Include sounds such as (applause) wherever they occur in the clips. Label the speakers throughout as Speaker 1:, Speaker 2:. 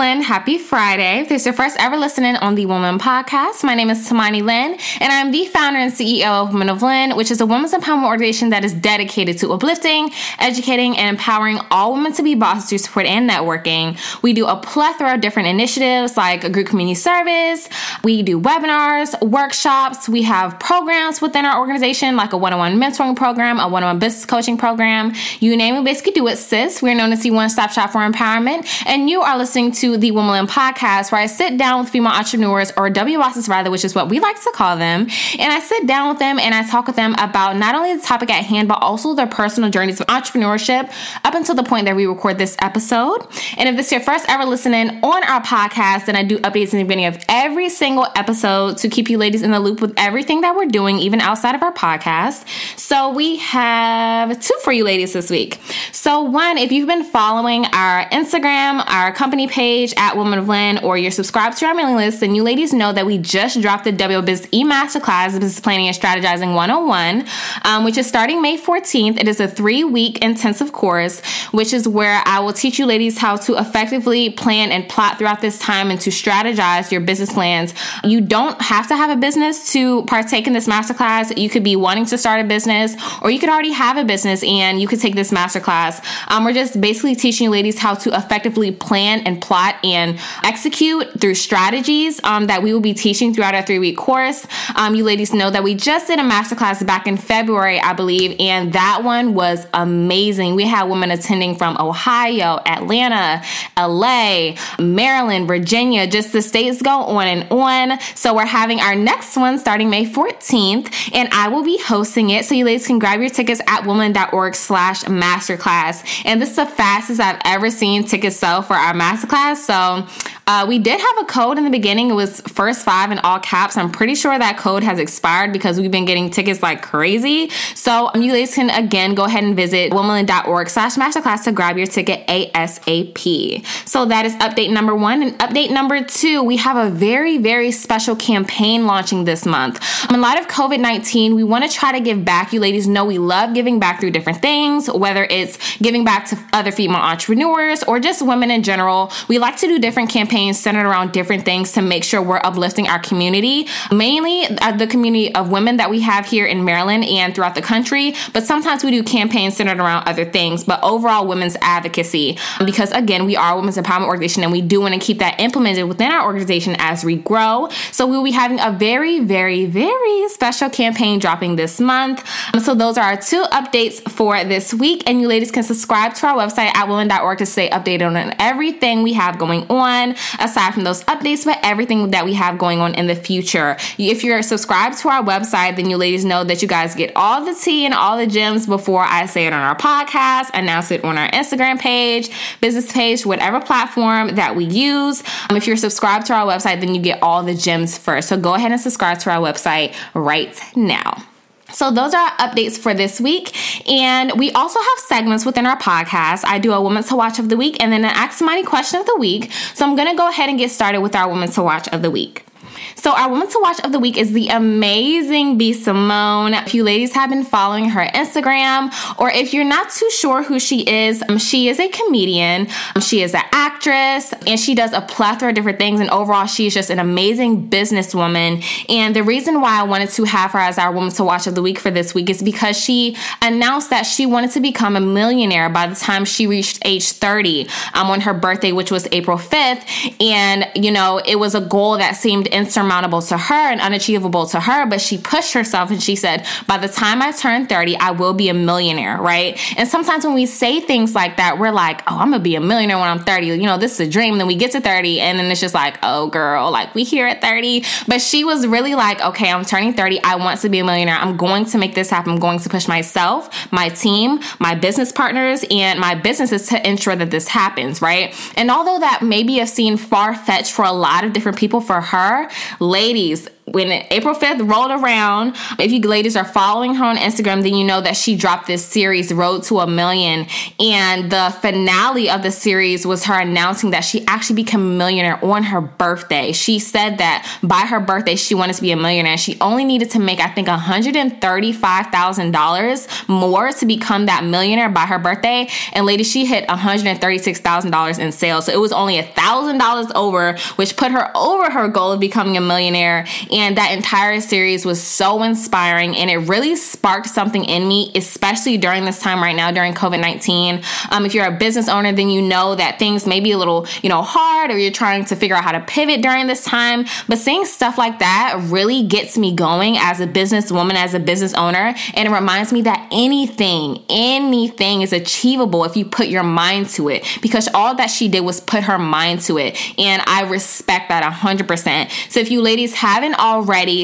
Speaker 1: Lynn. Happy Friday. If this is your first ever listening on the Woman Podcast, my name is Tamani Lynn, and I'm the founder and CEO of Women of Lynn, which is a women's empowerment organization that is dedicated to uplifting, educating, and empowering all women to be bosses through support and networking. We do a plethora of different initiatives like a group community service. We do webinars, workshops. We have programs within our organization like a one-on-one mentoring program, a one-on-one business coaching program. You name it, basically do it, sis. We're known as the one-stop shop for empowerment, and you are listening to the Woman podcast, where I sit down with female entrepreneurs or W bosses rather, which is what we like to call them. And I sit down with them and I talk with them about not only the topic at hand, but also their personal journeys of entrepreneurship up until the point that we record this episode. And if this is your first ever listening on our podcast, then I do updates in the beginning of every single episode to keep you ladies in the loop with everything that we're doing, even outside of our podcast. So we have two for you ladies this week. So one, if you've been following our Instagram, our company page at Woman of Lynn, or you're subscribed to our mailing list, then you ladies know that we just dropped the WBiz e Masterclass, Business Planning and Strategizing 101, um, which is starting May 14th. It is a three week intensive course, which is where I will teach you ladies how to effectively plan and plot throughout this time and to strategize your business plans. You don't have to have a business to partake in this masterclass. You could be wanting to start a business, or you could already have a business and you could take this masterclass. Um, we're just basically teaching you ladies how to effectively plan and plot and execute through strategies um, that we will be teaching throughout our three week course. Um, you ladies know that we just did a masterclass back in February, I believe, and that one was amazing. We had women attending from Ohio, Atlanta, LA, Maryland, Virginia, just the states go on and on. So we're having our next one starting May 14th, and I will be hosting it. So you ladies can grab your tickets at woman.org slash masterclass. And this is the fastest I've ever seen tickets sell for our masterclass. So uh, we did have a code in the beginning. It was first five in all caps. I'm pretty sure that code has expired because we've been getting tickets like crazy. So um, you guys can again go ahead and visit womanlyn.org slash masterclass to grab your ticket ASAP. So that is update number one. And update number two, we have a very, very special campaign launching this month. Um, in light of COVID 19, we want to try to give back. You ladies know we love giving back through different things, whether it's giving back to other female entrepreneurs or just women in general. We like to do different campaigns centered around different things to make sure we're uplifting our community, mainly uh, the community of women that we have here in Maryland and throughout the country. But sometimes we do campaigns centered around other things, but overall women's advocacy. Because again, we are a women's empowerment organization and we do want to keep that implemented within our organization as we grow. So we'll be having a very, very, very special campaign dropping this month. Um, so those are our two updates for this week. And you ladies can subscribe to our website at women.org to stay updated on everything we have going on aside from those updates, but everything that we have going on in the future. If you're subscribed to our website, then you ladies know that you guys get all the tea and all the gems before I say it on our podcast, announce it on our Instagram page, business page, whatever platform that we use. Um, if you're subscribed to our website, then you get all the gems first. So go ahead and subscribe to our website right now. So those are updates for this week. And we also have segments within our podcast. I do a woman to watch of the week and then an Ask Tamani question of the week. So I'm going to go ahead and get started with our woman to watch of the week. So our woman to watch of the week is the amazing B Simone. If you ladies have been following her Instagram, or if you're not too sure who she is, um, she is a comedian. Um, she is an actress, and she does a plethora of different things. And overall, she's just an amazing businesswoman. And the reason why I wanted to have her as our woman to watch of the week for this week is because she announced that she wanted to become a millionaire by the time she reached age 30 um, on her birthday, which was April 5th. And you know, it was a goal that seemed insurmountable to her and unachievable to her, but she pushed herself and she said, by the time I turn 30, I will be a millionaire, right? And sometimes when we say things like that, we're like, oh, I'm gonna be a millionaire when I'm 30. You know, this is a dream. Then we get to 30 and then it's just like, oh, girl, like we here at 30. But she was really like, okay, I'm turning 30. I want to be a millionaire. I'm going to make this happen. I'm going to push myself, my team, my business partners, and my businesses to ensure that this happens, right? And although that maybe have seemed far fetched for a lot of different people, for her, ladies, when April 5th rolled around, if you ladies are following her on Instagram, then you know that she dropped this series, Road to a Million. And the finale of the series was her announcing that she actually became a millionaire on her birthday. She said that by her birthday, she wanted to be a millionaire. She only needed to make, I think, $135,000 more to become that millionaire by her birthday. And ladies, she hit $136,000 in sales. So it was only $1,000 over, which put her over her goal of becoming a millionaire. And that entire series was so inspiring and it really sparked something in me, especially during this time right now during COVID 19. Um, if you're a business owner, then you know that things may be a little, you know, hard or you're trying to figure out how to pivot during this time. But seeing stuff like that really gets me going as a businesswoman, as a business owner. And it reminds me that anything, anything is achievable if you put your mind to it because all that she did was put her mind to it. And I respect that 100%. So if you ladies haven't already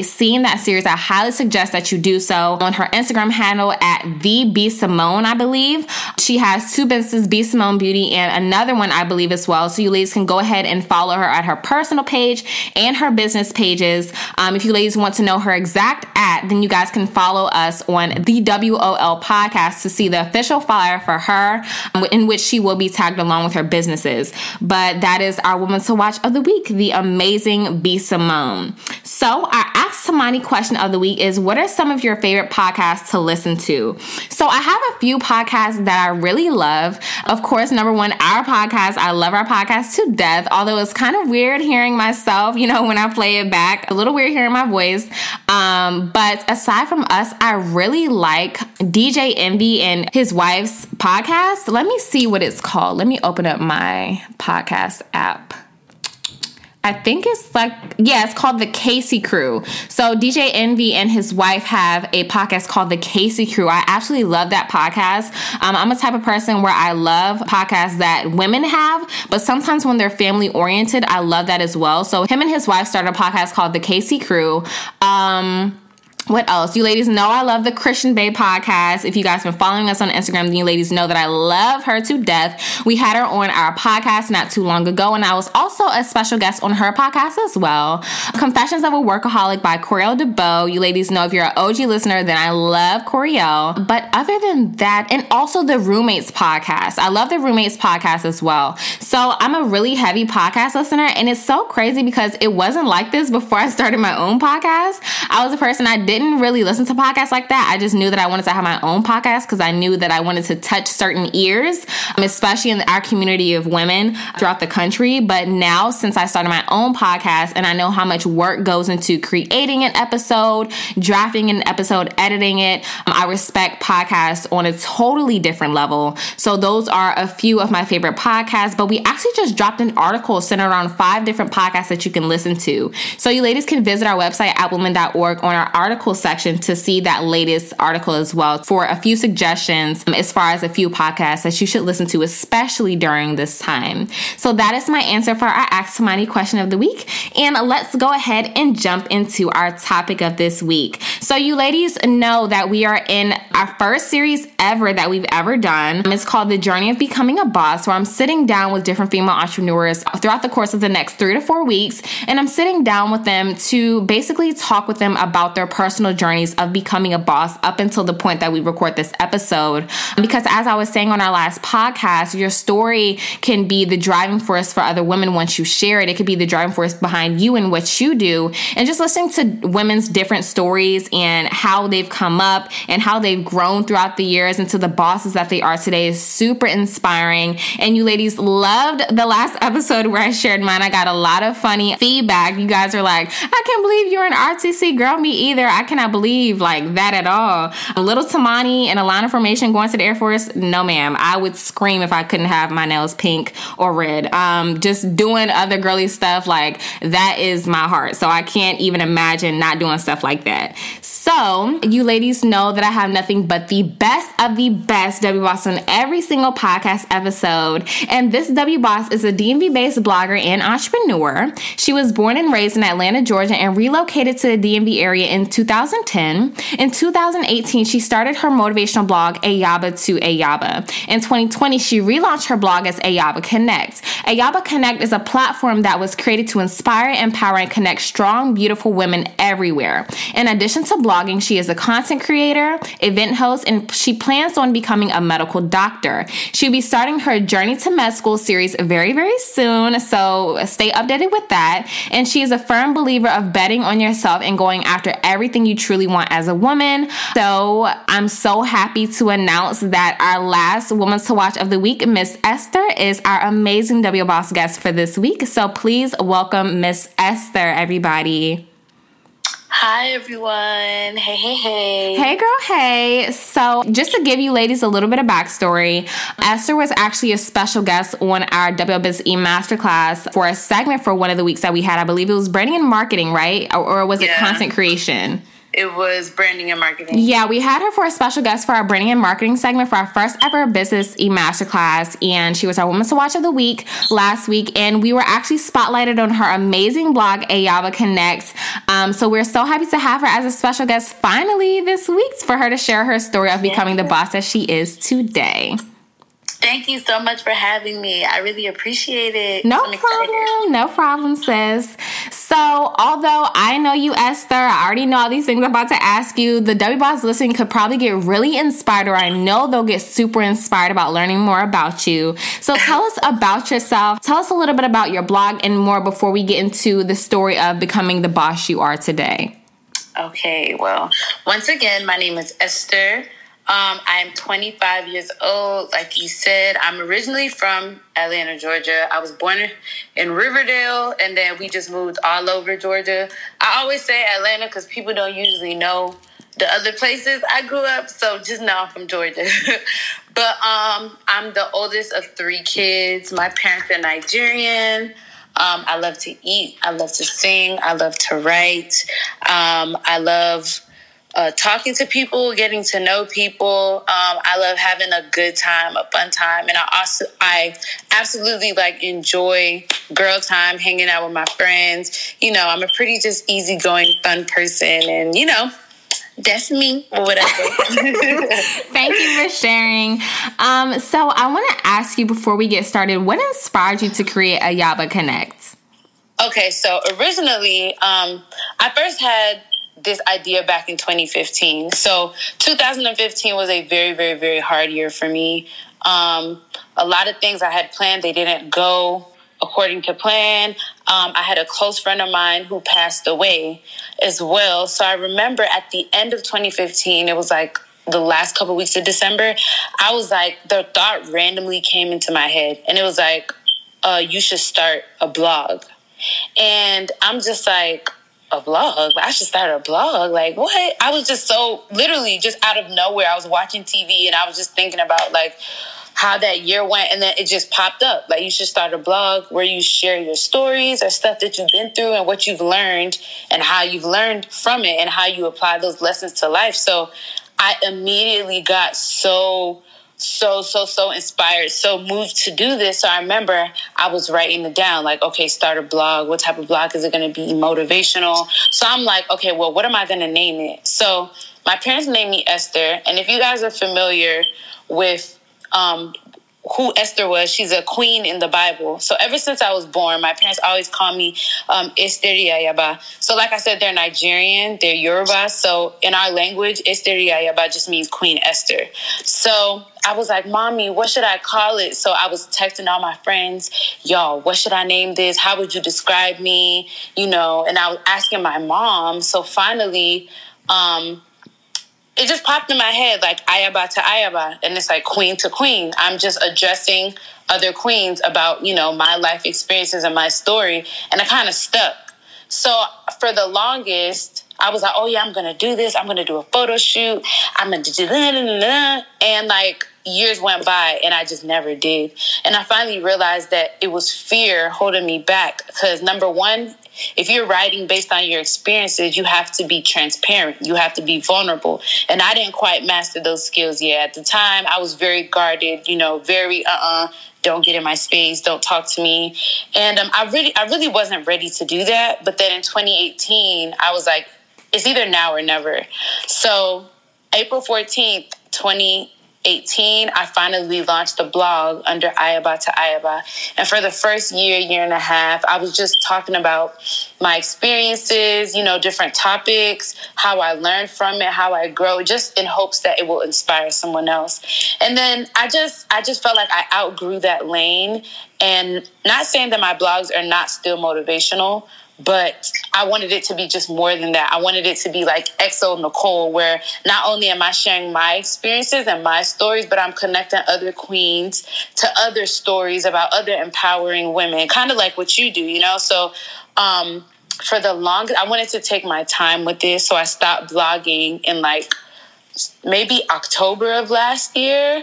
Speaker 1: seen that series, I highly suggest that you do so on her Instagram handle at the B Simone, I believe. She has two businesses, B Simone Beauty, and another one, I believe, as well. So you ladies can go ahead and follow her at her personal page and her business pages. Um, if you ladies want to know her exact at, then you guys can follow us on the WOL podcast to see the official flyer for her, um, in which she will be tagged along with her businesses. But that is our woman to watch of the week, the amazing B Simone. So our Ask Tamani question of the week is what are some of your favorite podcasts to listen to? So I have a few podcasts that I really love. Of course, number one, our podcast. I love our podcast to death, although it's kind of weird hearing myself, you know, when I play it back. A little weird hearing my voice. Um, but aside from us, I really like DJ Envy and his wife's podcast. Let me see what it's called. Let me open up my podcast app. I think it's like, yeah, it's called The Casey Crew. So DJ Envy and his wife have a podcast called The Casey Crew. I absolutely love that podcast. Um, I'm a type of person where I love podcasts that women have, but sometimes when they're family oriented, I love that as well. So him and his wife started a podcast called The Casey Crew. Um, what else? You ladies know I love the Christian Bay podcast. If you guys have been following us on Instagram, then you ladies know that I love her to death. We had her on our podcast not too long ago, and I was also a special guest on her podcast as well. Confessions of a Workaholic by Coriel DeBow. You ladies know if you're an OG listener, then I love Coriel. But other than that, and also the Roommates podcast. I love the Roommates podcast as well. So I'm a really heavy podcast listener, and it's so crazy because it wasn't like this before I started my own podcast. I was a person I did didn't really listen to podcasts like that. I just knew that I wanted to have my own podcast because I knew that I wanted to touch certain ears, um, especially in our community of women throughout the country. But now, since I started my own podcast and I know how much work goes into creating an episode, drafting an episode, editing it, um, I respect podcasts on a totally different level. So, those are a few of my favorite podcasts. But we actually just dropped an article centered around five different podcasts that you can listen to. So, you ladies can visit our website at woman.org on our article article section to see that latest article as well for a few suggestions um, as far as a few podcasts that you should listen to, especially during this time. So that is my answer for our Ask Tamani question of the week. And let's go ahead and jump into our topic of this week. So you ladies know that we are in our first series ever that we've ever done. It's called The Journey of Becoming a Boss, where I'm sitting down with different female entrepreneurs throughout the course of the next three to four weeks. And I'm sitting down with them to basically talk with them about their personal personal journeys of becoming a boss up until the point that we record this episode. Because as I was saying on our last podcast, your story can be the driving force for other women once you share it. It could be the driving force behind you and what you do. And just listening to women's different stories and how they've come up and how they've grown throughout the years into the bosses that they are today is super inspiring. And you ladies loved the last (laughs) episode where I shared mine. I got a lot of funny feedback. You guys are like, I can't believe you're an ROTC girl. Me either. I cannot believe like that at all. A little Tamani and a line of formation going to the Air Force. No, ma'am. I would scream if I couldn't have my nails pink or red. Um, just doing other girly stuff like that is my heart. So I can't even imagine not doing stuff like that. So, you ladies know that I have nothing but the best of the best W Boss on every single podcast episode. And this W Boss is a DMV based blogger and entrepreneur. She was born and raised in Atlanta, Georgia, and relocated to the DMV area in 2010. In 2018, she started her motivational blog, Ayaba to Ayaba. In 2020, she relaunched her blog as Ayaba Connect. Ayaba Connect is a platform that was created to inspire, empower, and connect strong, beautiful women everywhere. In addition to blogging, she is a content creator, event host, and she plans on becoming a medical doctor. She'll be starting her Journey to Med School series very, very soon, so stay updated with that. And she is a firm believer of betting on yourself and going after everything you truly want as a woman. So I'm so happy to announce that our last Woman's to Watch of the Week, Miss Esther, is our amazing W Boss guest for this week. So please welcome Miss Esther, everybody.
Speaker 2: Hi, everyone. Hey, hey, hey.
Speaker 1: Hey, girl, hey. So, just to give you ladies a little bit of backstory, Esther was actually a special guest on our WBizE Masterclass for a segment for one of the weeks that we had. I believe it was branding and marketing, right? Or, or was it yeah. content creation?
Speaker 2: It was branding and marketing.
Speaker 1: Yeah, we had her for a special guest for our branding and marketing segment for our first ever business e masterclass, and she was our Women's to Watch of the Week last week, and we were actually spotlighted on her amazing blog, Ayaba Connects. Um, so we're so happy to have her as a special guest finally this week for her to share her story of becoming yeah. the boss that she is today.
Speaker 2: Thank you so much for having me. I really appreciate it.
Speaker 1: No I'm problem. Excited. No problem, sis. So, although I know you, Esther, I already know all these things I'm about to ask you. The W Boss listening could probably get really inspired, or I know they'll get super inspired about learning more about you. So, tell us (laughs) about yourself. Tell us a little bit about your blog and more before we get into the story of becoming the boss you are today.
Speaker 2: Okay, well, once again, my name is Esther. Um, I'm 25 years old. Like you said, I'm originally from Atlanta, Georgia. I was born in Riverdale, and then we just moved all over Georgia. I always say Atlanta because people don't usually know the other places I grew up. So just know I'm from Georgia. (laughs) but um, I'm the oldest of three kids. My parents are Nigerian. Um, I love to eat. I love to sing. I love to write. Um, I love uh, talking to people, getting to know people. Um, I love having a good time, a fun time, and I also I absolutely like enjoy girl time, hanging out with my friends. You know, I'm a pretty just easygoing, fun person, and you know. That's me, whatever. (laughs) (laughs)
Speaker 1: Thank you for sharing. Um, so, I want to ask you before we get started, what inspired you to create Ayaba Connect?
Speaker 2: Okay, so originally, um, I first had this idea back in 2015. So 2015 was a very, very, very hard year for me. Um, a lot of things I had planned, they didn't go according to plan. Um, I had a close friend of mine who passed away as well. So I remember at the end of 2015, it was like the last couple of weeks of December, I was like, the thought randomly came into my head, and it was like, uh, you should start a blog. And I'm just like, a blog. I should start a blog. Like what? I was just so literally just out of nowhere. I was watching TV and I was just thinking about like how that year went and then it just popped up. Like you should start a blog where you share your stories or stuff that you've been through and what you've learned and how you've learned from it and how you apply those lessons to life. So I immediately got so so so so inspired so moved to do this. So i remember i was writing it down like okay start a blog. What type of blog is it going to be? Motivational. So i'm like okay well what am i going to name it? So my parents named me esther. And if you guys are familiar with um, who Esther was. She's a queen in the Bible. So ever since I was born, my parents always call me um, Esther Yayaba. So like I said, they're Nigerian, they're Yoruba. So in our language, Esther Yayaba just means Queen Esther. So I was like, Mommy, what should I call it? So I was texting all my friends, y'all, what should I name this? How would you describe me? You know, and I was asking my mom. So finally, um, it just popped in my head like ayaba to ayaba and it's like queen to queen. I'm just addressing other queens about you know my life experiences and my story and i kind of stuck. So for the longest i was like oh yeah i'm gonna do this. I'm gonna do a photo shoot. I'm gonna do that and like years went by and I just never did. And I finally realized that it was fear holding me back because number one, if you're writing based on your experiences, you have to be transparent. You have to be vulnerable. And I didn't quite master those skills yet. At the time, I was very guarded, you know, very uh uh-uh, uh, don't get in my space, don't talk to me. And um, I really, I really wasn't ready to do that. But then in 2018, I was like, it's either now or never. So April 14th, 20 18, I finally launched the blog under Ayaba to Ayaba. And for the first year, year and a half, I was just talking about my experiences, you know, different topics, how I learned from it, how I grow, just in hopes that it will inspire someone else. And then I just I just felt like I outgrew that lane and not saying that my blogs are not still motivational, but I wanted it to be just more than that. I wanted it to be like xoNecole, where not only am I sharing my experiences and my stories, but I'm connecting other queens to other stories about other empowering women, kind of like what you do, you know? So, um, for the longest, I wanted to take my time with this. So I stopped blogging in like maybe October of last year.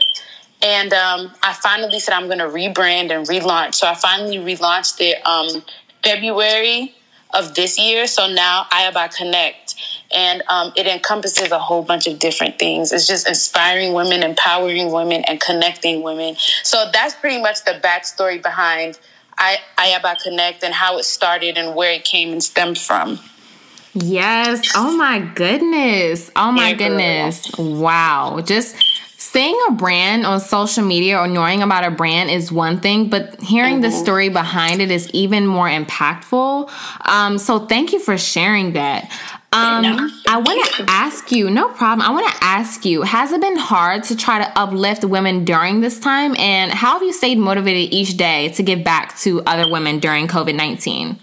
Speaker 2: And um, I finally said I'm going to rebrand and relaunch. So I finally relaunched it um, February of this year. So now Ayaba Connect, and um, it encompasses a whole bunch of different things. It's just inspiring women, empowering women, and connecting women. So that's pretty much the backstory behind I- Ayaba Connect and how it started and where it came and stemmed from.
Speaker 1: Yes. Oh my goodness. Oh my goodness. Wow. Just saying a brand on social media or knowing about a brand is one thing, but hearing mm-hmm. the story behind it is even more impactful. Um, so thank you for sharing that. Um, I want to ask you, no problem. I want to ask you, has it been hard to try to uplift women during this time? And how have you stayed motivated each day to give back to other women during COVID 19?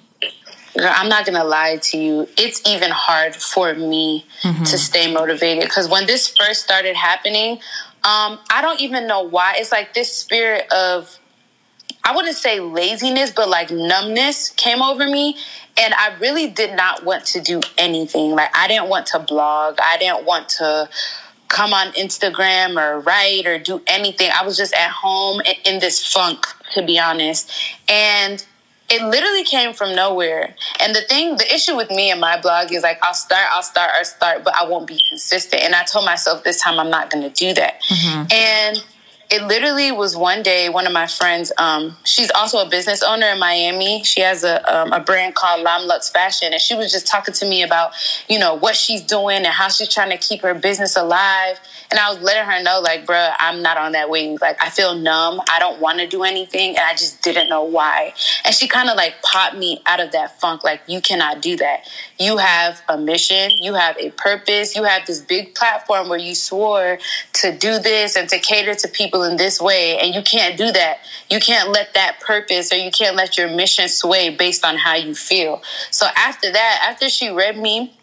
Speaker 2: I'm not gonna lie to you. It's even hard for me mm-hmm. to stay motivated because when this first started happening, um, I don't even know why. It's like this spirit of, I wouldn't say laziness, but like numbness came over me. And I really did not want to do anything. Like, I didn't want to blog. I didn't want to come on Instagram or write or do anything. I was just at home in this funk, to be honest. And it literally came from nowhere. And the thing, the issue with me and my blog is like, I'll start, I'll start, I'll start, but I won't be consistent. And I told myself this time I'm not going to do that. Mm-hmm. And it literally was one day one of my friends um, she's also a business owner in miami. She has a, um, a brand called lam lux fashion and she was just talking to me about you know what she's doing and how she's trying to keep her business alive. And i was letting her know like bruh i'm not on that wave like i feel numb. I don't want to do anything and i just didn't know why. And she kind of like popped me out of that funk like you cannot do that. You have a mission. You have a purpose. You have this big platform where you swore to do this and to cater to people in this way and you can't do that. You can't let that purpose or you can't let your mission sway based on how you feel. So after that after she read me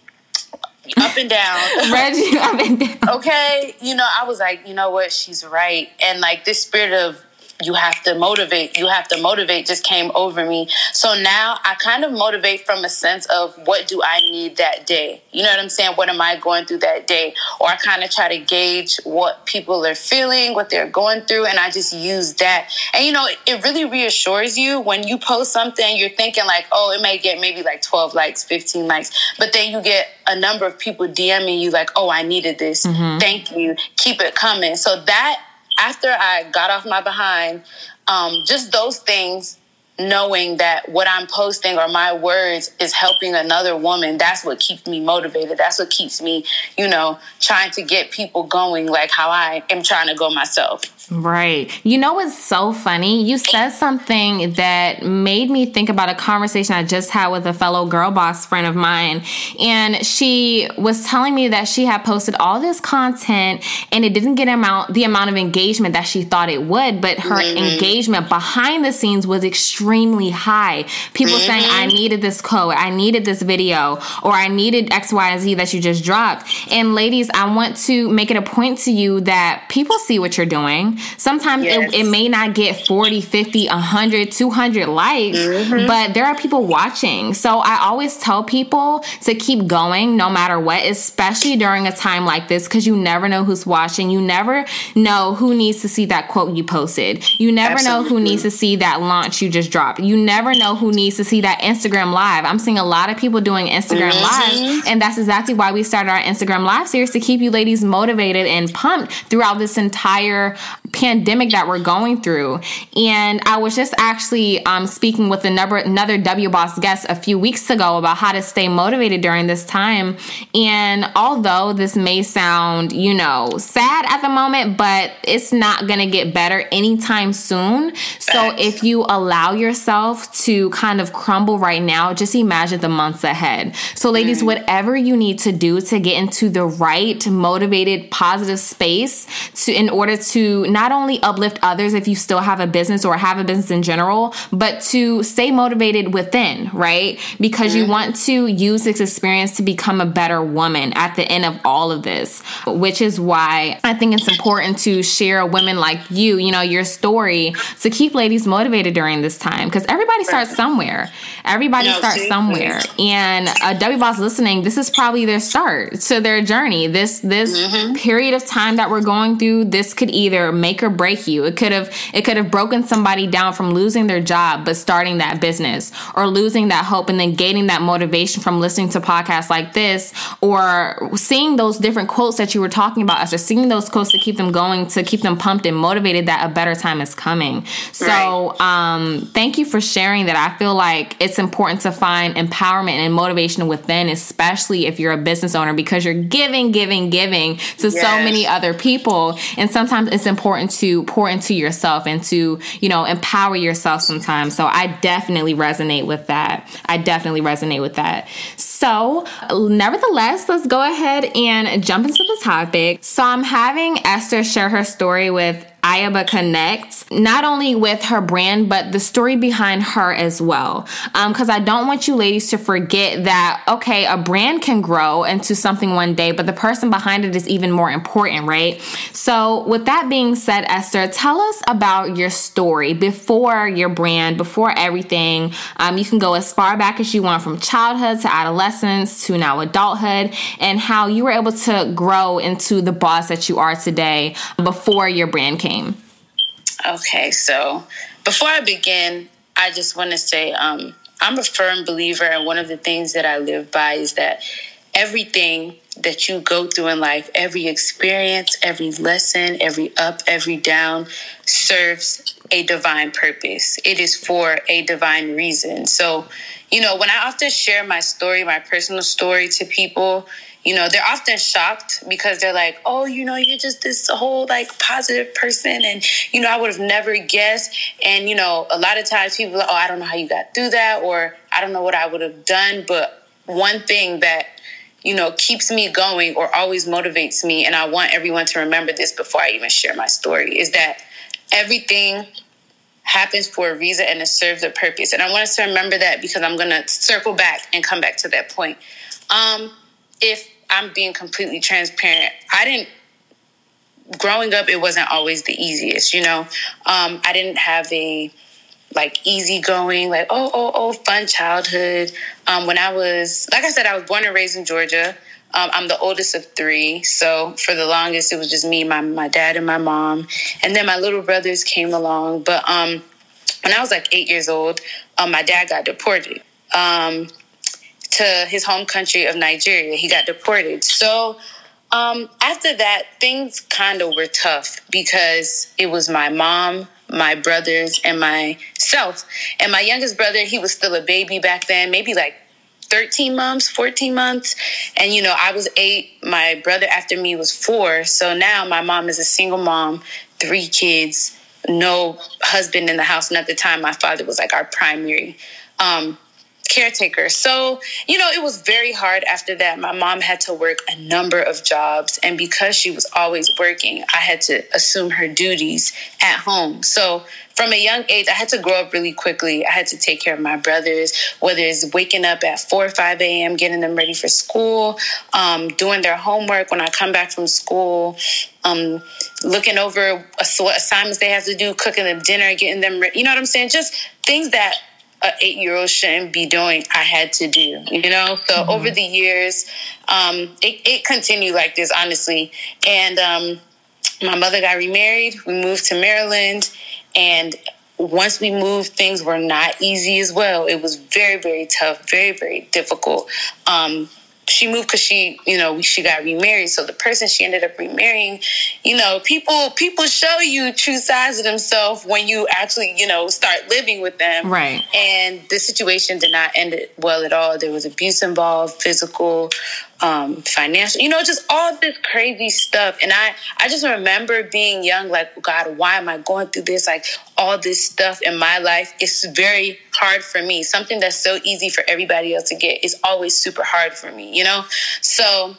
Speaker 2: up and down (laughs)
Speaker 1: read you up and down.
Speaker 2: okay you know i was like you know what? She's right. And like this spirit of you have to motivate you have to motivate just came over me. So now i kind of motivate from a sense of what do i need that day? You know what i'm saying? What am i going through that day? Or i kind of try to gauge what people are feeling what they're going through and i just use that. And you know it really reassures you when you post something you're thinking like oh it may get maybe like 12 likes 15 likes but then you get a number of people dming you like oh i needed this. Mm-hmm. thank you. Keep it coming. So that after I got off my behind, um, just those things, knowing that what I'm posting or my words is helping another woman, that's what keeps me motivated. That's what keeps me, you know, trying to get people going like how I am trying to go myself.
Speaker 1: Right. You know what's so funny? You said something that made me think about a conversation I just had with a fellow girl boss friend of mine. And she was telling me that she had posted all this content and it didn't get amount the amount of engagement that she thought it would, but her mm-hmm. engagement behind the scenes was extremely high. People mm-hmm. saying, I needed this code, I needed this video, or I needed X, Y, and Z that you just dropped. And ladies, I want to make it a point to you that people see what you're doing. Sometimes yes. it, it, may not get 40, 50, 100, 200 likes, mm-hmm. but there are people watching. So I always tell people to keep going no matter what, especially during a time like this, because you never know who's watching. You never know who needs to see that quote you posted. You never Absolutely. know who needs to see that launch you just dropped. You never know who needs to see that Instagram live. I'm seeing a lot of people doing Instagram mm-hmm. lives, and that's exactly why we started our Instagram live series to keep you ladies motivated and pumped throughout this entire pandemic that we're going through. And I was just actually um, speaking with another another W Boss guest a few weeks ago about how to stay motivated during this time. And although this may sound, you know, sad at the moment, but it's not going to get better anytime soon. So if you allow yourself to kind of crumble right now, just imagine the months ahead. So, ladies, mm. whatever you need to do to get into the right, motivated, positive space to in order to not only uplift others if you still have a business or have a business in general, but to stay motivated within, right? Because mm-hmm. you want to use this experience to become a better woman at the end of all of this, which is why I think it's important to share women like you, you know, your story to keep ladies motivated during this time because everybody starts somewhere. Everybody no, starts somewhere. And a W Boss listening, this is probably their start to their journey. This this mm-hmm. period of time that we're going through, this could either make or break you. It could have it could have broken somebody down from losing their job but starting that business or losing that hope and then gaining that motivation from listening to podcasts like this or seeing those different quotes that you were talking about us or seeing those quotes to keep them going to keep them pumped and motivated that a better time is coming. So right. um thank you for sharing that. I feel like it's important to find empowerment and motivation within, especially if you're a business owner because you're giving, giving, giving to yes. so many other people. And sometimes it's important to pour into yourself and to, you know, empower yourself sometimes. So I definitely resonate with that. I definitely resonate with that. So, nevertheless, let's go ahead and jump into the topic. So, I'm having Esther share her story with Ayaba Connect, not only with her brand, but the story behind her as well. Because um, I don't want you ladies to forget that, okay, a brand can grow into something one day, but the person behind it is even more important, right? So, with that being said, Esther, tell us about your story before your brand, before everything. Um, you can go as far back as you want from childhood to adolescence to now adulthood, and how you were able to grow into the boss that you are today before your brand came.
Speaker 2: Okay, so before I begin, I just want to say um, I'm a firm believer, and one of the things that I live by is that everything that you go through in life, every experience, every lesson, every up, every down, serves a divine purpose. It is for a divine reason. So, you know, when I often share my story, my personal story to people, you know, they're often shocked because they're like, oh, you know, you're just this whole like positive person. And, you know, I would have never guessed. And, you know, a lot of times people are like, oh, I don't know how you got through that, or I don't know what I would have done. But one thing that, you know, keeps me going or always motivates me, and I want everyone to remember this before I even share my story, is that everything happens for a reason and it serves a purpose. And I want us to remember that because I'm going to circle back and come back to that point. Um, if I'm being completely transparent. I didn't growing up it wasn't always the easiest, you know. Um, I didn't have a like easygoing, like oh oh oh fun childhood. Um, when I was like I said, I was born and raised in Georgia. Um, I'm the oldest of three, so for the longest it was just me, my my dad, and my mom, and then my little brothers came along. But um, when I was like eight years old, um, my dad got deported. Um, to his home country of Nigeria. He got deported. So um, after that, things kind of were tough because it was my mom, my brothers, and myself. And my youngest brother, he was still a baby back then, maybe like 13 months, 14 months. And, you know, I was eight. My brother after me was four. So now my mom is a single mom, three kids, no husband in the house. And at the time, my father was like our primary. Um, caretaker. So, you know, it was very hard after that. My mom had to work a number of jobs. And because she was always working, I had to assume her duties at home. So, from a young age, I had to grow up really quickly. I had to take care of my brothers, whether it's waking up at 4 or 5 a.m., getting them ready for school, um, doing their homework when I come back from school, um, looking over assignments they have to do, cooking them dinner, getting them, ready. you know what I'm saying? Just things that an eight year old shouldn't be doing, I had to do, you know? So mm-hmm. over the years, um, it, it, continued like this, honestly. And um, my mother got remarried. We moved to Maryland. And once we moved, things were not easy as well. It was very, very tough, very, very difficult. Um, she moved because she, you know, she got remarried. So the person she ended up remarrying, you know, people people show you true sides of themselves when you actually, you know, start living with them.
Speaker 1: Right.
Speaker 2: And the situation did not end well at all. There was abuse involved, physical, um, financial, you know, just all this crazy stuff. And I, I just remember being young, like, God, why am I going through this? Like all this stuff in my life. It's very hard for me. Something that's so easy for everybody else to get is always super hard for me, you know? So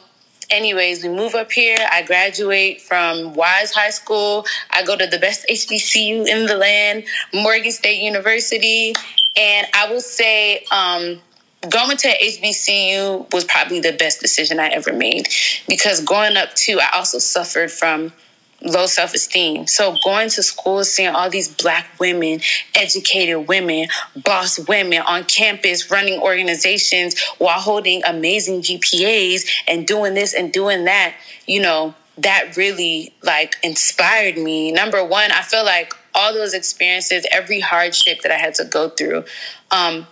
Speaker 2: anyways, we move up here. I graduate from Wise High School. I go to the best HBCU in the land, Morgan State University. And I will say, um, going to HBCU was probably the best decision I ever made because growing up too, I also suffered from low self esteem. So going to school, seeing all these black women, educated women, boss women on campus running organizations while holding amazing GPAs and doing this and doing that, you know, that really like inspired me. Number one, I feel like all those experiences, every hardship that I had to go through, um,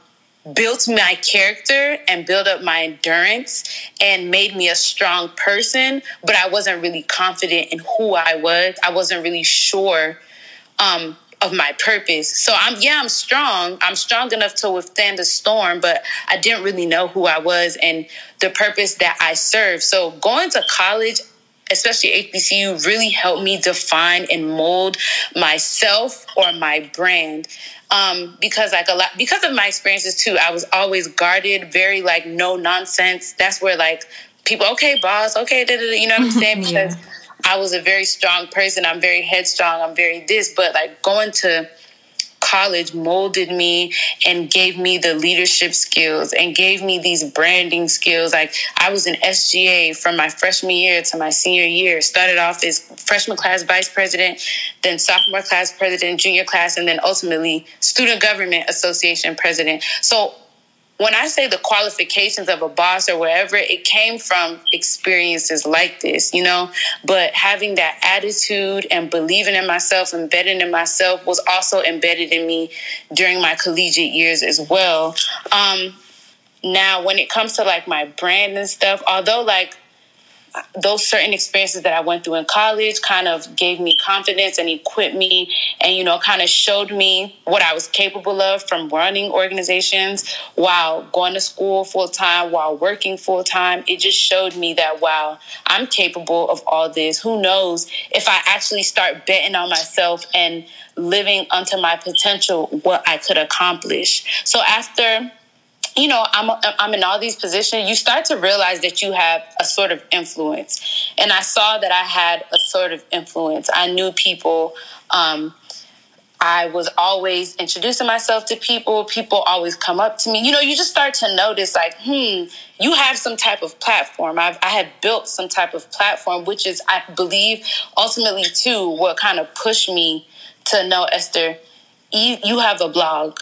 Speaker 2: built my character and built up my endurance and made me a strong person but i wasn't really confident in who i was. I wasn't really sure um, of my purpose. So i'm yeah i'm strong. I'm strong enough to withstand the storm but i didn't really know who i was and the purpose that i serve so going to college especially HBCU, really helped me define and mold myself or my brand um, because like a lot because of my experiences too i was always guarded very like no nonsense. That's where like people okay boss okay da, da, da, you know what i'm saying? (laughs) Because yeah. i was a very strong person. I'm very headstrong. I'm very this. But like going to college molded me and gave me the leadership skills and gave me these branding skills. Like I was an SGA from my freshman year to my senior year. Started off as freshman class vice president, then sophomore class president, junior class, and then ultimately student government association president. So when I say the qualifications of a boss or whatever, it came from experiences like this, you know. But having that attitude and believing in myself and in myself was also embedded in me during my collegiate years as well. Um, now, when it comes to like my brand and stuff, although like those certain experiences that I went through in college kind of gave me confidence and equipped me and, you know, kind of showed me what I was capable of from running organizations while going to school full time, while working full time. It just showed me that, wow, I'm capable of all this. Who knows if I actually start betting on myself and living unto my potential, what I could accomplish. So after you know, I'm I'm in all these positions, you start to realize that you have a sort of influence. And I saw that I had a sort of influence. I knew people. Um, I was always introducing myself to people. People always come up to me. You know, you just start to notice, like, hmm, you have some type of platform. I've, I had built some type of platform, which is, I believe, ultimately, too, what kind of pushed me to know, Esther, you, you have a blog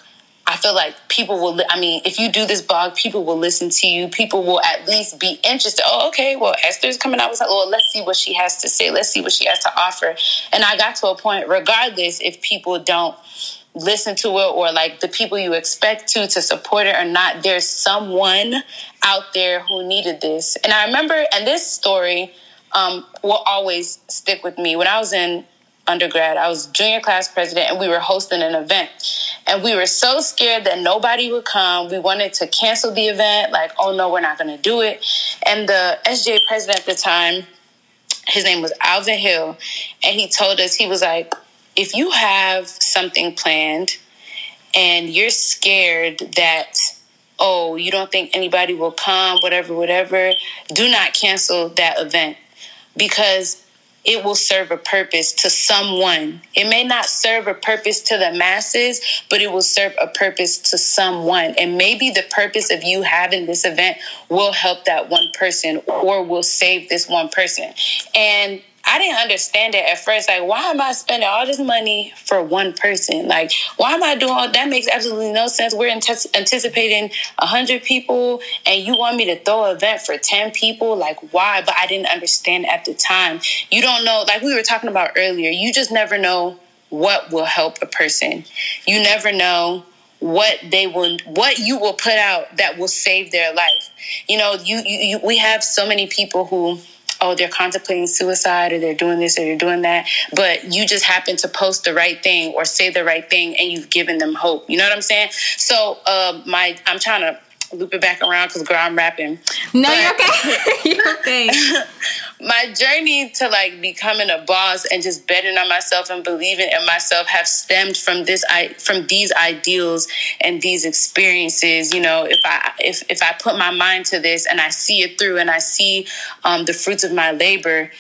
Speaker 2: I feel like people will, I mean, if you do this blog, people will listen to you. People will at least be interested. Oh, okay, well, Esther's coming out with something. Well, let's see what she has to say. Let's see what she has to offer. And I got to a point, regardless if people don't listen to it or like the people you expect to to support it or not, there's someone out there who needed this. And I remember, and this story um, will always stick with me. When I was in undergrad. I was junior class president and we were hosting an event. And we were so scared that nobody would come. We wanted to cancel the event, like, oh no, we're not going to do it. And the SGA president at the time, his name was Alvin Hill, and he told us, he was like, if you have something planned and you're scared that oh, you don't think anybody will come, whatever, whatever, do not cancel that event because it will serve a purpose to someone. It may not serve a purpose to the masses, but it will serve a purpose to someone. And maybe the purpose of you having this event will help that one person or will save this one person. And I didn't understand it at first. Like, why am I spending all this money for one person? Like, why am I doing all that? Makes absolutely no sense. We're anticipating a hundred people, and you want me to throw an event for ten people? Like, why? But I didn't understand at the time. You don't know. Like we were talking about earlier. You just never know what will help a person. You never know what they will what you will put out that will save their life you know you, you, you we have so many people who oh, they're contemplating suicide or they're doing this or they're doing that, but you just happen to post the right thing or say the right thing and you've given them hope. You know what I'm saying? So, uh, my, I'm trying to loop it back around because girl, I'm rapping.
Speaker 1: No, but, (laughs) you're okay. you're (laughs) okay.
Speaker 2: My journey to like becoming a boss and just betting on myself and believing in myself have stemmed from this I from these ideals and these experiences. You know, if I if if I put my mind to this and I see it through and I see um, the fruits of my labor.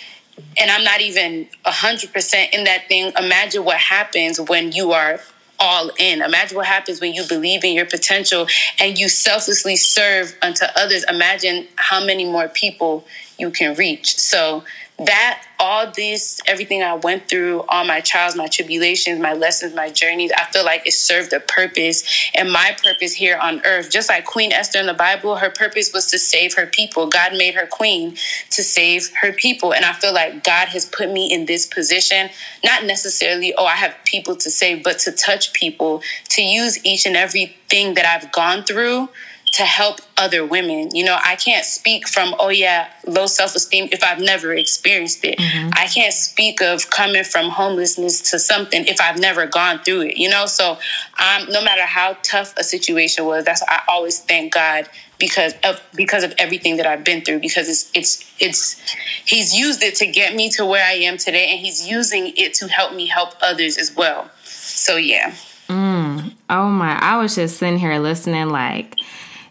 Speaker 2: And I'm not even a hundred percent in that thing. Imagine what happens when you are all in. Imagine what happens when you believe in your potential and you selflessly serve unto others. Imagine how many more people you can reach. So that all this everything i went through all my trials my tribulations my lessons my journeys i feel like it served a purpose. And my purpose here on earth just like queen esther in the bible her purpose was to save her people. God made her queen to save her people. And i feel like god has put me in this position not necessarily oh i have people to save but to touch people to use each and everything that i've gone through to help other women. You know, I can't speak from, oh yeah, low self esteem if I've never experienced it. Mm-hmm. I can't speak of coming from homelessness to something if I've never gone through it, you know? So um, no matter how tough a situation was, that's I always thank God because of because of everything that I've been through because it's it's it's he's used it to get me to where I am today and he's using it to help me help others as well. So yeah.
Speaker 1: Mm. Oh my, I was just sitting here listening like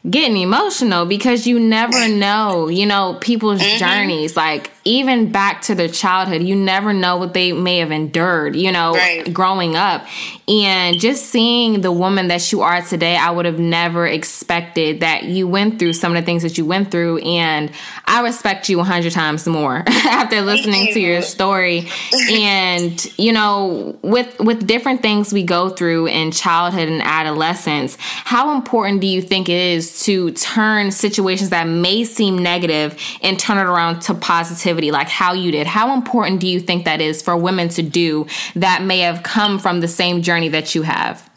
Speaker 1: getting emotional because you never (laughs) know, you know, people's mm-hmm. journeys. Like even back to their childhood, you never know what they may have endured, you know, right. growing up. And just seeing the woman that you are today, I would have never expected that you went through some of the things that you went through. And I respect you a hundred times more (laughs) after listening to your story. and, you know, with with different things we go through in childhood and adolescence, how important do you think it is to turn situations that may seem negative and turn it around to positivity? Positivity like how you did. How important do you think that is for women to do that may have come from the same journey that you have?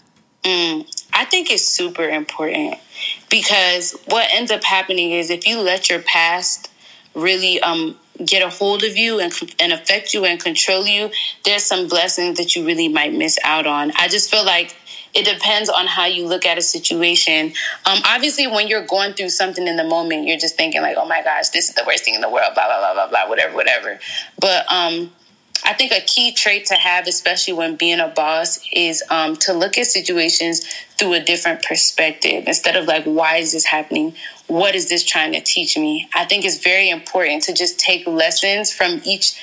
Speaker 2: Mm, I think it's super important because what ends up happening is if you let your past really um, get a hold of you and, and affect you and control you, there's some blessings that you really might miss out on. I just feel like it depends on how you look at a situation. Um, obviously, when you're going through something in the moment, you're just thinking like, "Oh my gosh, this is the worst thing in the world." Blah blah blah blah blah. Whatever, whatever. But um, I think a key trait to have, especially when being a boss, is um, to look at situations through a different perspective instead of like, "Why is this happening?" What is this trying to teach me? I think it's very important to just take lessons from each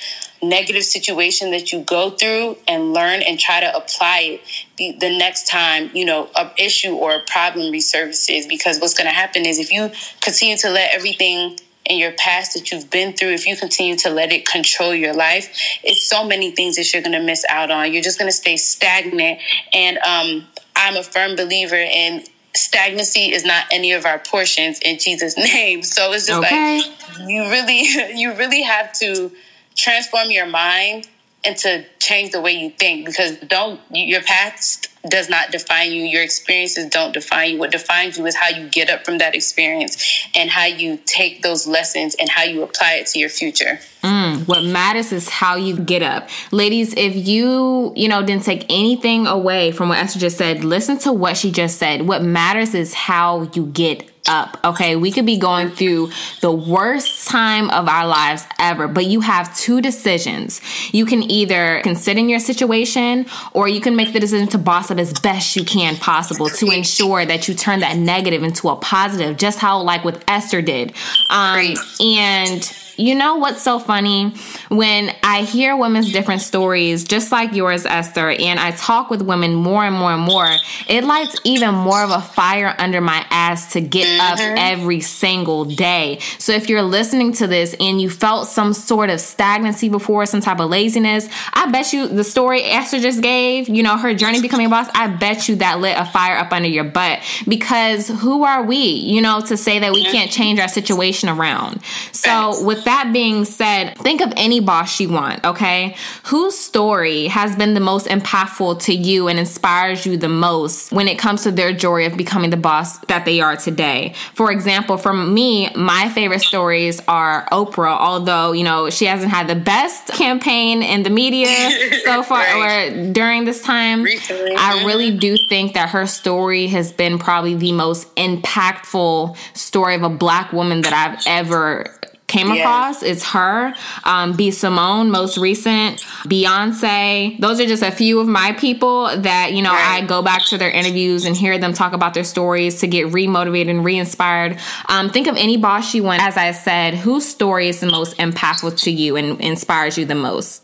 Speaker 2: negative situation that you go through and learn and try to apply it the next time you know a issue or a problem resurfaces because what's going to happen is if you continue to let everything in your past that you've been through if you continue to let it control your life it's so many things that you're going to miss out on. You're just going to stay stagnant. And um, i'm a firm believer in stagnancy is not any of our portions in jesus (laughs) name. So it's just okay. like you really (laughs) you really have to transform your mind and to change the way you think because don't your past does not define you. Your experiences don't define you. What defines you is how you get up from that experience and how you take those lessons and how you apply it to your future.
Speaker 1: Mm, what matters is how you get up. Ladies if you you know didn't take anything away from what esther just said listen to what she just said. What matters is how you get up. Okay. We could be going through the worst time of our lives ever, but you have two decisions. You can either consider your situation or you can make the decision to boss up as best you can possible to ensure that you turn that negative into a positive, just how like with Esther did. Um, and you know what's so funny? When I hear women's different stories, just like yours, Esther, and I talk with women more and more and more, it lights even more of a fire under my ass to get mm-hmm. up every single day. So if you're listening to this and you felt some sort of stagnancy before, some type of laziness, I bet you the story Esther just gave, you know, her journey becoming a boss, I bet you that lit a fire up under your butt because who are we, you know, to say that we mm-hmm. can't change our situation around? So with that being said, think of any boss you want, okay? Whose story has been the most impactful to you and inspires you the most when it comes to their joy of becoming the boss that they are today? For example, for me, my favorite stories are Oprah, although, you know, she hasn't had the best campaign in the media (laughs) so far right. or during this time. Recently. I mm-hmm. really do think that her story has been probably the most impactful story of a black woman that I've ever came across. It's her, um, B. Simone, most recent, Beyonce. Those are just a few of my people that, you know, right. I go back to their interviews and hear them talk about their stories to get remotivated and re inspired. Um, think of any boss you want, as I said, whose story is the most impactful to you and inspires you the most?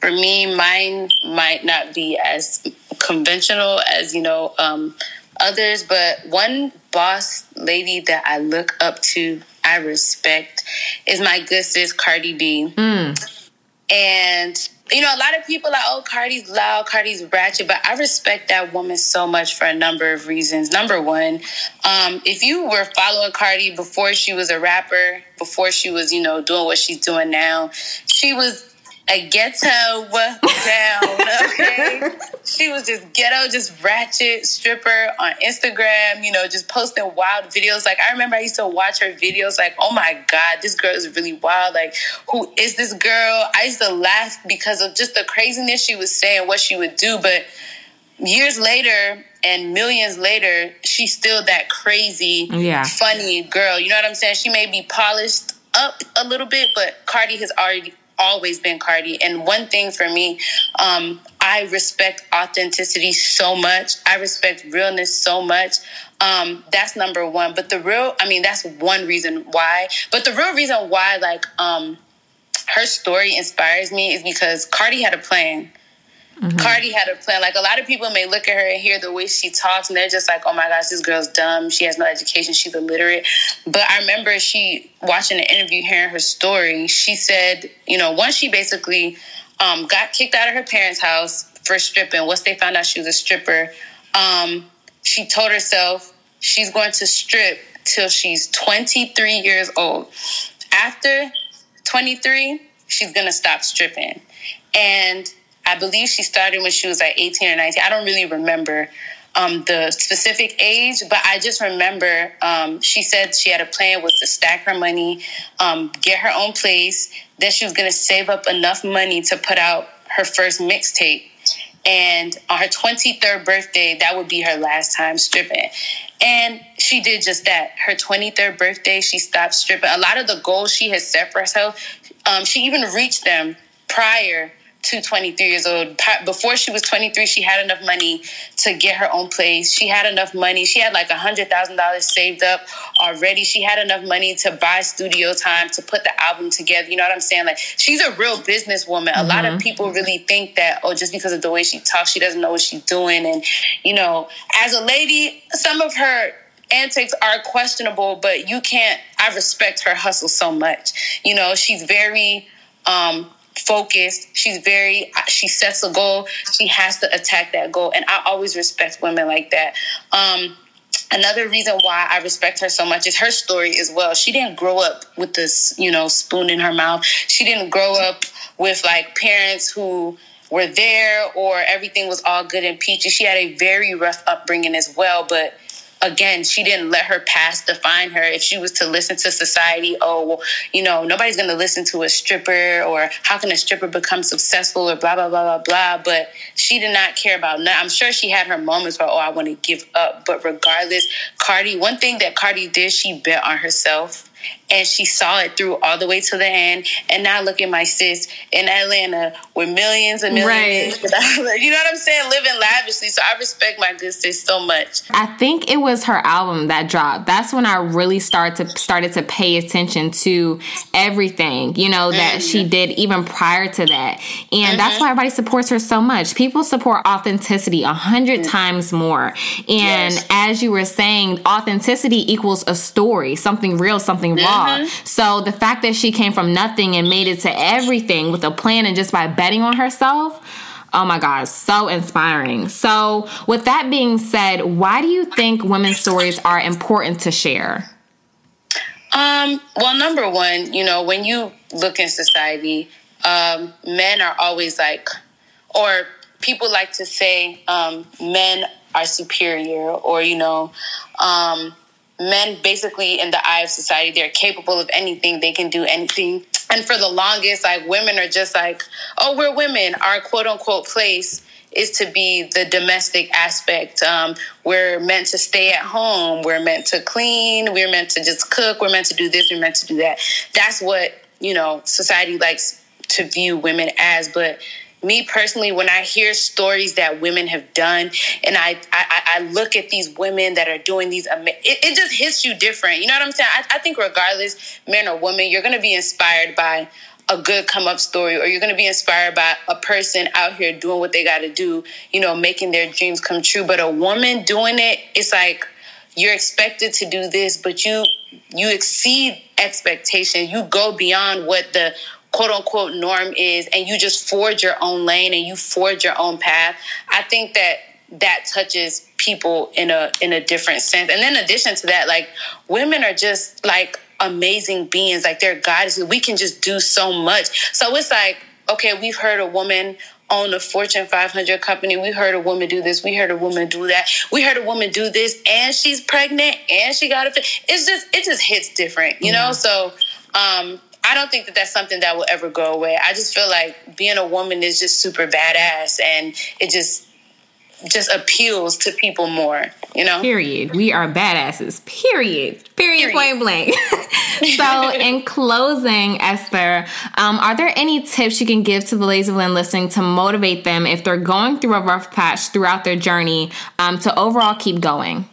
Speaker 2: For me, mine might not be as conventional as, you know, um, others, but one boss lady that I look up to I respect is my good sis Cardi B. Mm. And you know, a lot of people are, oh, Cardi's loud, Cardi's ratchet, but I respect that woman so much for a number of reasons. Number one, um, if you were following Cardi before she was a rapper, before she was, you know, doing what she's doing now, she was a ghetto down, (laughs) okay? she was just ghetto, just ratchet stripper on Instagram, you know, just posting wild videos. Like, I remember I used to watch her videos, like, oh my God, this girl is really wild. Like, who is this girl? I used to laugh because of just the craziness she was saying, what she would do. But years later, and millions later, she's still that crazy, yeah. funny girl. You know what I'm saying? She may be polished up a little bit, but Cardi has already always been Cardi. And one thing for me, um, I respect authenticity so much. I respect realness so much. Um, that's number one. But the real, I mean, that's one reason why. But the real reason why, like, um, her story inspires me is because Cardi had a plan. Mm-hmm. Cardi had a plan. Like a lot of people may look at her and hear the way she talks, and they're just like, "Oh my gosh, this girl's dumb. She has no education. She's illiterate." But I remember she watching an interview, hearing her story. She said, you know, once she basically um, got kicked out of her parents' house for stripping. Once they found out she was a stripper, um, she told herself she's going to strip till she's 23 years old. After 23, she's going to stop stripping. And I believe she started when she was like 18 or 19. I don't really remember um, the specific age, but I just remember um, she said she had a plan was to stack her money, um, get her own place. Then she was going to save up enough money to put out her first mixtape. And on her 23rd birthday, that would be her last time stripping. And she did just that. Her 23rd birthday, she stopped stripping. A lot of the goals she had set for herself, um, she even reached them prior to 23 years old. Before she was 23, she had enough money to get her own place. She had enough money. She had like a $100,000 saved up already. She had enough money to buy studio time to put the album together. You know what I'm saying? Like, she's a real businesswoman. Mm-hmm. A lot of mm-hmm. people really think that, oh, just because of the way she talks, she doesn't know what she's doing. And, you know, as a lady, some of her antics are questionable, but you can't, I respect her hustle so much. You know, she's very, um, focused. She's very, she sets a goal. She has to attack that goal. And I always respect women like that. Um, another reason why I respect her so much is her story as well. She didn't grow up with this, you know, spoon in her mouth. She didn't grow up with like parents who were there or everything was all good and peachy. She had a very rough upbringing as well, but again, she didn't let her past define her. If she was to listen to society, oh, well, you know, nobody's going to listen to a stripper or how can a stripper become successful or blah, blah, blah, blah, blah. But she did not care about that. I'm sure she had her moments where, oh, I want to give up. But regardless, Cardi, one thing that Cardi did, she bet on herself and she saw it through all the way to the end. And now look at my sis in Atlanta with millions and millions. Right. (laughs) you know what I'm saying? Living lavishly. So I respect my good sis so much.
Speaker 1: I think it was her album that dropped. That's when I really started to started to pay attention to everything, you know, that mm-hmm. she did even prior to that. And mm-hmm. that's why everybody supports her so much. People support authenticity a 100 mm-hmm. times more. And yes. as you were saying, authenticity equals a story, something real, something raw. Mm-hmm. So the fact that she came from nothing and made it to everything with a plan and just by betting on herself. Oh my gosh, so inspiring. So, with that being said, why do you think women's stories are important to share?
Speaker 2: Um, well, number one, you know, when you look in society, um, men are always like, or people like to say, um, men are superior, or, you know, um, men basically in the eye of society they're capable of anything. They can do anything. And for the longest like women are just like oh we're women. Our quote unquote place is to be the domestic aspect. Um, we're meant to stay at home. We're meant to clean. We're meant to just cook. We're meant to do this. We're meant to do that. That's what you know society likes to view women as. But me personally, when I hear stories that women have done, and I I, I look at these women that are doing these, it, it, just hits you different. You know what I'm saying? I, I think regardless, man or woman, you're going to be inspired by a good come up story, or you're going to be inspired by a person out here doing what they got to do. You know, making their dreams come true. But a woman doing it, it's like you're expected to do this, but you you exceed expectation. You go beyond what the quote unquote norm is and you just forge your own lane and you forge your own path i think that that touches people in a in a different sense and then in addition to that like women are just like amazing beings like they're goddesses we can just do so much so it's like okay we've heard a woman own a Fortune 500 company. We heard a woman do this. We heard a woman do that. We heard a woman do this, and she's pregnant, and she got a. It's just it just hits different, you yeah. know. So um, I don't think that that's something that will ever go away. I just feel like being a woman is just super badass and it just just appeals to people more, you know?
Speaker 1: Period. We are badasses. Period. Period, Period. point blank. (laughs) so, (laughs) in closing, Esther, um, are there any tips you can give to the ladies of Lynn listening to motivate them if they're going through a rough patch throughout their journey um, to overall keep going?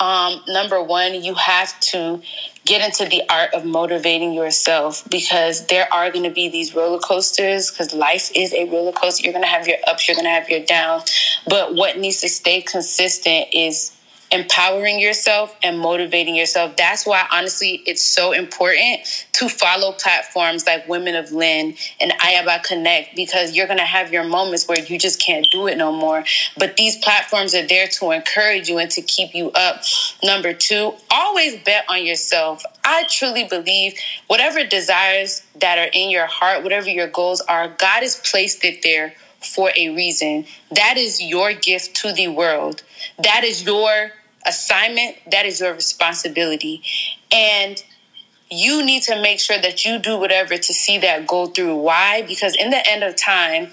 Speaker 2: Um, number one, you have to get into the art of motivating yourself because there are going to be these roller coasters because life is a roller coaster. You're going to have your ups, you're going to have your downs. But what needs to stay consistent is empowering yourself and motivating yourself. That's why, honestly, it's so important to follow platforms like Women of Lynn and Ayaba Connect because you're going to have your moments where you just can't do it no more. But these platforms are there to encourage you and to keep you up. Number two, always bet on yourself. I truly believe whatever desires that are in your heart, whatever your goals are, God has placed it there for a reason. That is your gift to the world. That is your assignment. That is your responsibility. And you need to make sure that you do whatever to see that go through. Why? Because in the end of time,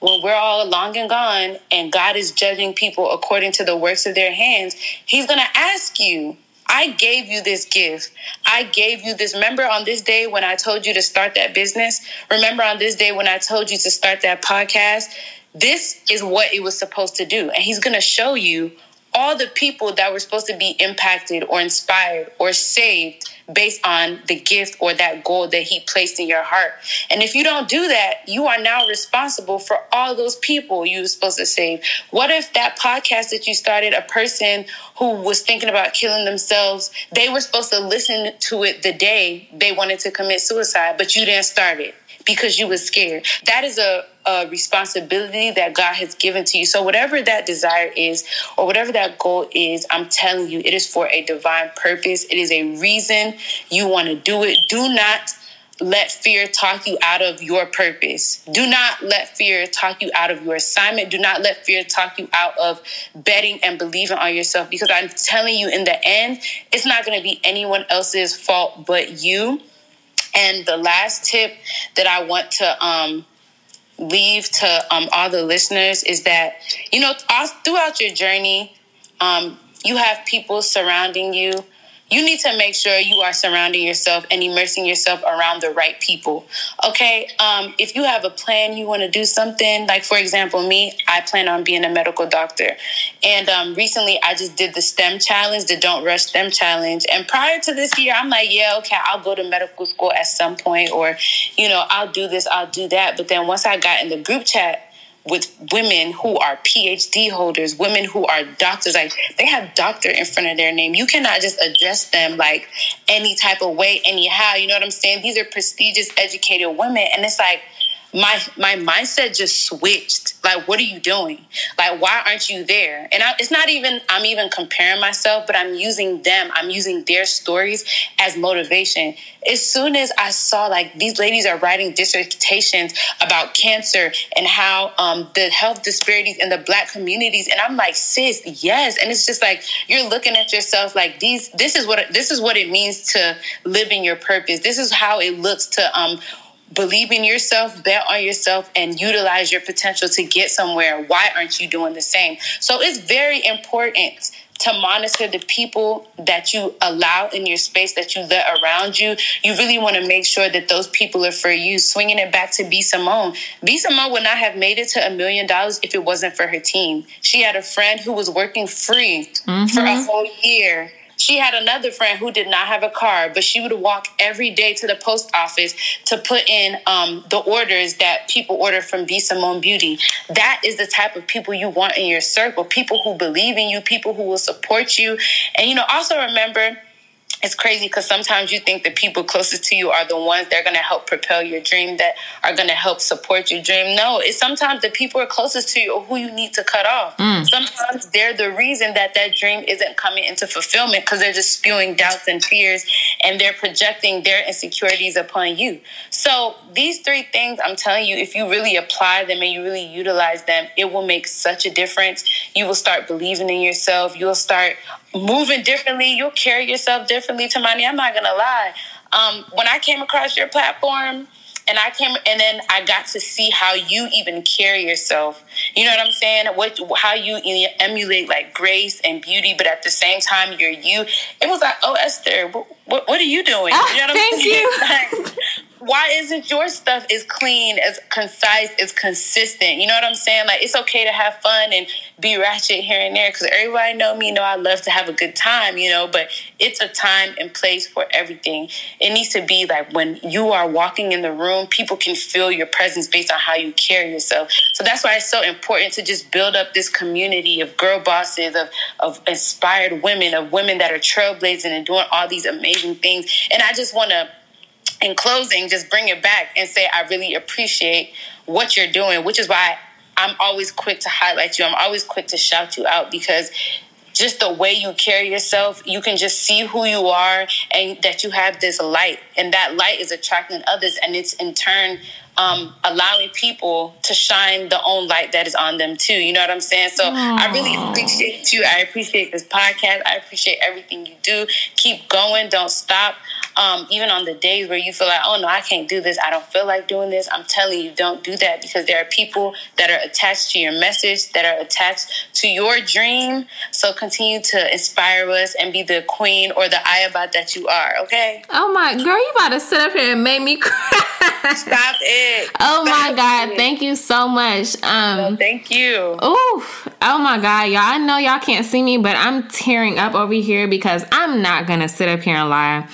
Speaker 2: when we're all long and gone and God is judging people according to the works of their hands, He's going to ask you, I gave you this gift. I gave you this. Remember on this day when I told you to start that business? Remember on this day when I told you to start that podcast? This is what it was supposed to do. And he's going to show you all the people that were supposed to be impacted or inspired or saved based on the gift or that goal that he placed in your heart. And if you don't do that, you are now responsible for all those people you were supposed to save. What if that podcast that you started, a person who was thinking about killing themselves, they were supposed to listen to it the day they wanted to commit suicide, but you didn't start it? because you was scared. That is a, a responsibility that God has given to you. So whatever that desire is or whatever that goal is, I'm telling you, it is for a divine purpose. It is a reason you want to do it. Do not let fear talk you out of your purpose. Do not let fear talk you out of your assignment. Do not let fear talk you out of betting and believing on yourself because I'm telling you, in the end, it's not going to be anyone else's fault but you. And the last tip that I want to um, leave to um, all the listeners is that, you know, all, throughout your journey, um, you have people surrounding you you need to make sure you are surrounding yourself and immersing yourself around the right people. Okay, um, if you have a plan, you want to do something. Like for example, me, I plan on being a medical doctor, and um, recently I just did the STEM challenge, the Don't Rush STEM challenge. And prior to this year, I'm like, yeah, okay, I'll go to medical school at some point, or you know, I'll do this, I'll do that. But then once I got in the group chat with women who are PhD holders, women who are doctors. Like they have doctor in front of their name. You cannot just address them like any type of way, anyhow. You know what I'm saying? These are prestigious, educated women. And it's like, my my mindset just switched. Like, what are you doing? Like, why aren't you there? And I, it's not even I'm even comparing myself, but I'm using them. I'm using their stories as motivation. As soon as I saw like these ladies are writing dissertations about cancer and how um, the health disparities in the Black communities, and I'm like, sis, yes. And it's just like you're looking at yourself like these. This is what this is what it means to live in your purpose. This is how it looks to um, believe in yourself, bet on yourself, and utilize your potential to get somewhere. Why aren't you doing the same? So it's very important to monitor the people that you allow in your space that you let around you. You really want to make sure that those people are for you. Swinging it back to B. Simone. B. Simone would not have made it to a million dollars if it wasn't for her team. She had a friend who was working free mm-hmm. for a whole year she had another friend who did not have a car, but she would walk every day to the post office to put in um, the orders that people order from B. Simone Beauty. That is the type of people you want in your circle people who believe in you, people who will support you. And, you know, also remember, it's crazy because sometimes you think the people closest to you are the ones that are going to help propel your dream, that are going to help support your dream. No, it's sometimes the people are closest to you or who you need to cut off. Mm. Sometimes they're the reason that that dream isn't coming into fulfillment because they're just spewing doubts and fears and they're projecting their insecurities upon you. So these three things, I'm telling you, if you really apply them and you really utilize them, it will make such a difference. You will start believing in yourself. You'll start moving differently. You'll carry yourself differently. Tamani, I'm not gonna lie. Um, when I came across your platform, and I came and then I got to see how you even carry yourself. You know what I'm saying? What how you emulate like grace and beauty, but at the same time you're you. It was like, oh Esther, what, what, what are you doing?
Speaker 1: Oh, you know what I'm (laughs) thank saying?
Speaker 2: you. (laughs) why isn't your stuff as clean, as concise, as consistent? You know what I'm saying? Like it's okay to have fun and be ratchet here and there because everybody know me, know I love to have a good time, you know. But it's a time and place for everything. It needs to be like when you are walking in the room, people can feel your presence based on how you carry yourself. So that's why it's so important to just build up this community of girl bosses, of of inspired women, of women that are trailblazing and doing all these amazing things. And I just want to in closing, just bring it back and say, I really appreciate what you're doing, which is why I'm always quick to highlight you. I'm always quick to shout you out because just the way you carry yourself, you can just see who you are and that you have this light. And that light is attracting others. And it's in turn um, allowing people to shine the own light that is on them too. You know what I'm saying? So Aww. I really appreciate you. I appreciate this podcast. I appreciate everything you do. Keep going. Don't stop. Um, even on the days where you feel like, oh no, I can't do this. I don't feel like doing this. I'm telling you, don't do that because there are people that are attached to your message, that are attached to your dream. So continue to inspire us and be the queen or the Ayaba that you are. Okay.
Speaker 1: Oh my girl, you about to sit up here and make me (laughs) cry.
Speaker 2: Stop it.
Speaker 1: Oh my God. It. Thank you so much. Um
Speaker 2: no, thank you.
Speaker 1: Oh, oh my God. Y'all I know y'all can't see me, but I'm tearing up over here because I'm not gonna sit up here and lie.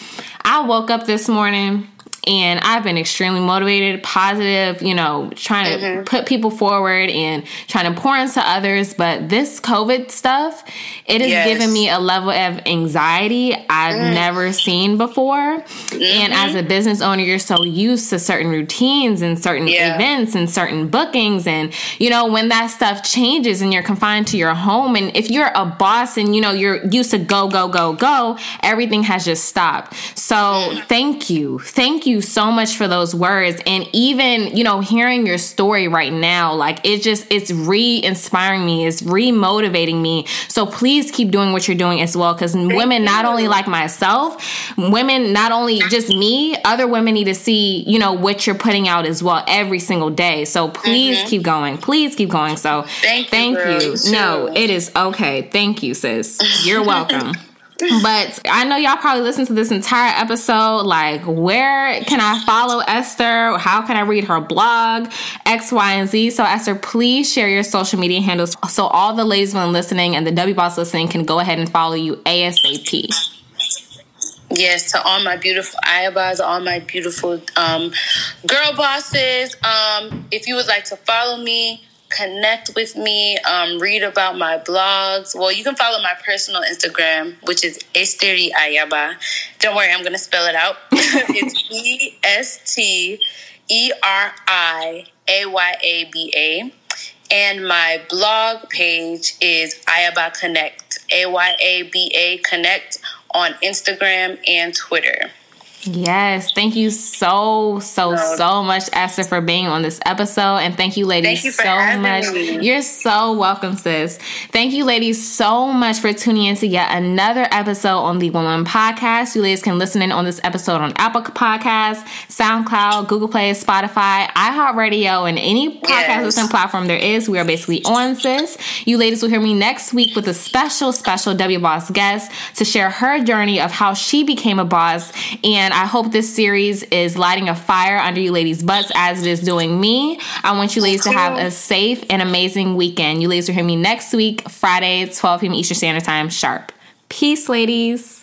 Speaker 1: I woke up this morning and I've been extremely motivated, positive, you know, trying to mm-hmm. put people forward and trying to pour into others. But this COVID stuff, it has yes. given me a level of anxiety I've mm. never seen before. Mm-hmm. And as a business owner, you're so used to certain routines and certain yeah. events and certain bookings. And, you know, when that stuff changes and you're confined to your home, and if you're a boss and, you know, you're used to go, go, go, go, everything has just stopped. So mm. thank you. Thank you you so much for those words. And even, you know, hearing your story right now, like it just, it's re inspiring me, it's re motivating me. So please keep doing what you're doing as well. Cause women, not only like myself, women, not only just me, other women need to see, you know, what you're putting out as well every single day. So please mm-hmm. keep going. Please keep going. So
Speaker 2: thank,
Speaker 1: thank
Speaker 2: you.
Speaker 1: you. No, it is okay. Thank you, sis. You're (laughs) welcome. But I know y'all probably listened to this entire episode. Like, where can I follow Esther? How can I read her blog? X, Y, and Z. So, Esther, please share your social media handles so all the ladies when listening and the W Boss listening can go ahead and follow you ASAP.
Speaker 2: Yes, to all my beautiful Ayabas, all my beautiful um, girl bosses. Um, if you would like to follow me, connect with me, um, read about my blogs. Well, you can follow my personal Instagram, which is Esteri Ayaba. Don't worry, I'm going to spell it out. (laughs) it's (laughs) E S T E R I A Y A B A. And my blog page is Ayaba Connect, A Y A B A Connect on Instagram and Twitter.
Speaker 1: Yes, thank you so so so much, Esther, for being on this episode, and thank you, ladies,
Speaker 2: thank you
Speaker 1: so much.
Speaker 2: Me.
Speaker 1: You're so welcome, sis. Thank you, ladies, so much for tuning in to yet another episode on the Woman Podcast. You ladies can listen in on this episode on Apple Podcasts, SoundCloud, Google Play, Spotify, iHeartRadio, and any podcast yes. listening platform there is. We are basically on, sis. You ladies will hear me next week with a special, special W Boss guest to share her journey of how she became a boss and I hope this series is lighting a fire under you ladies' butts as it is doing me. I want you ladies to have a safe and amazing weekend. You ladies will hear me next week, Friday, 12 p.m. Eastern Standard Time, sharp. Peace, ladies.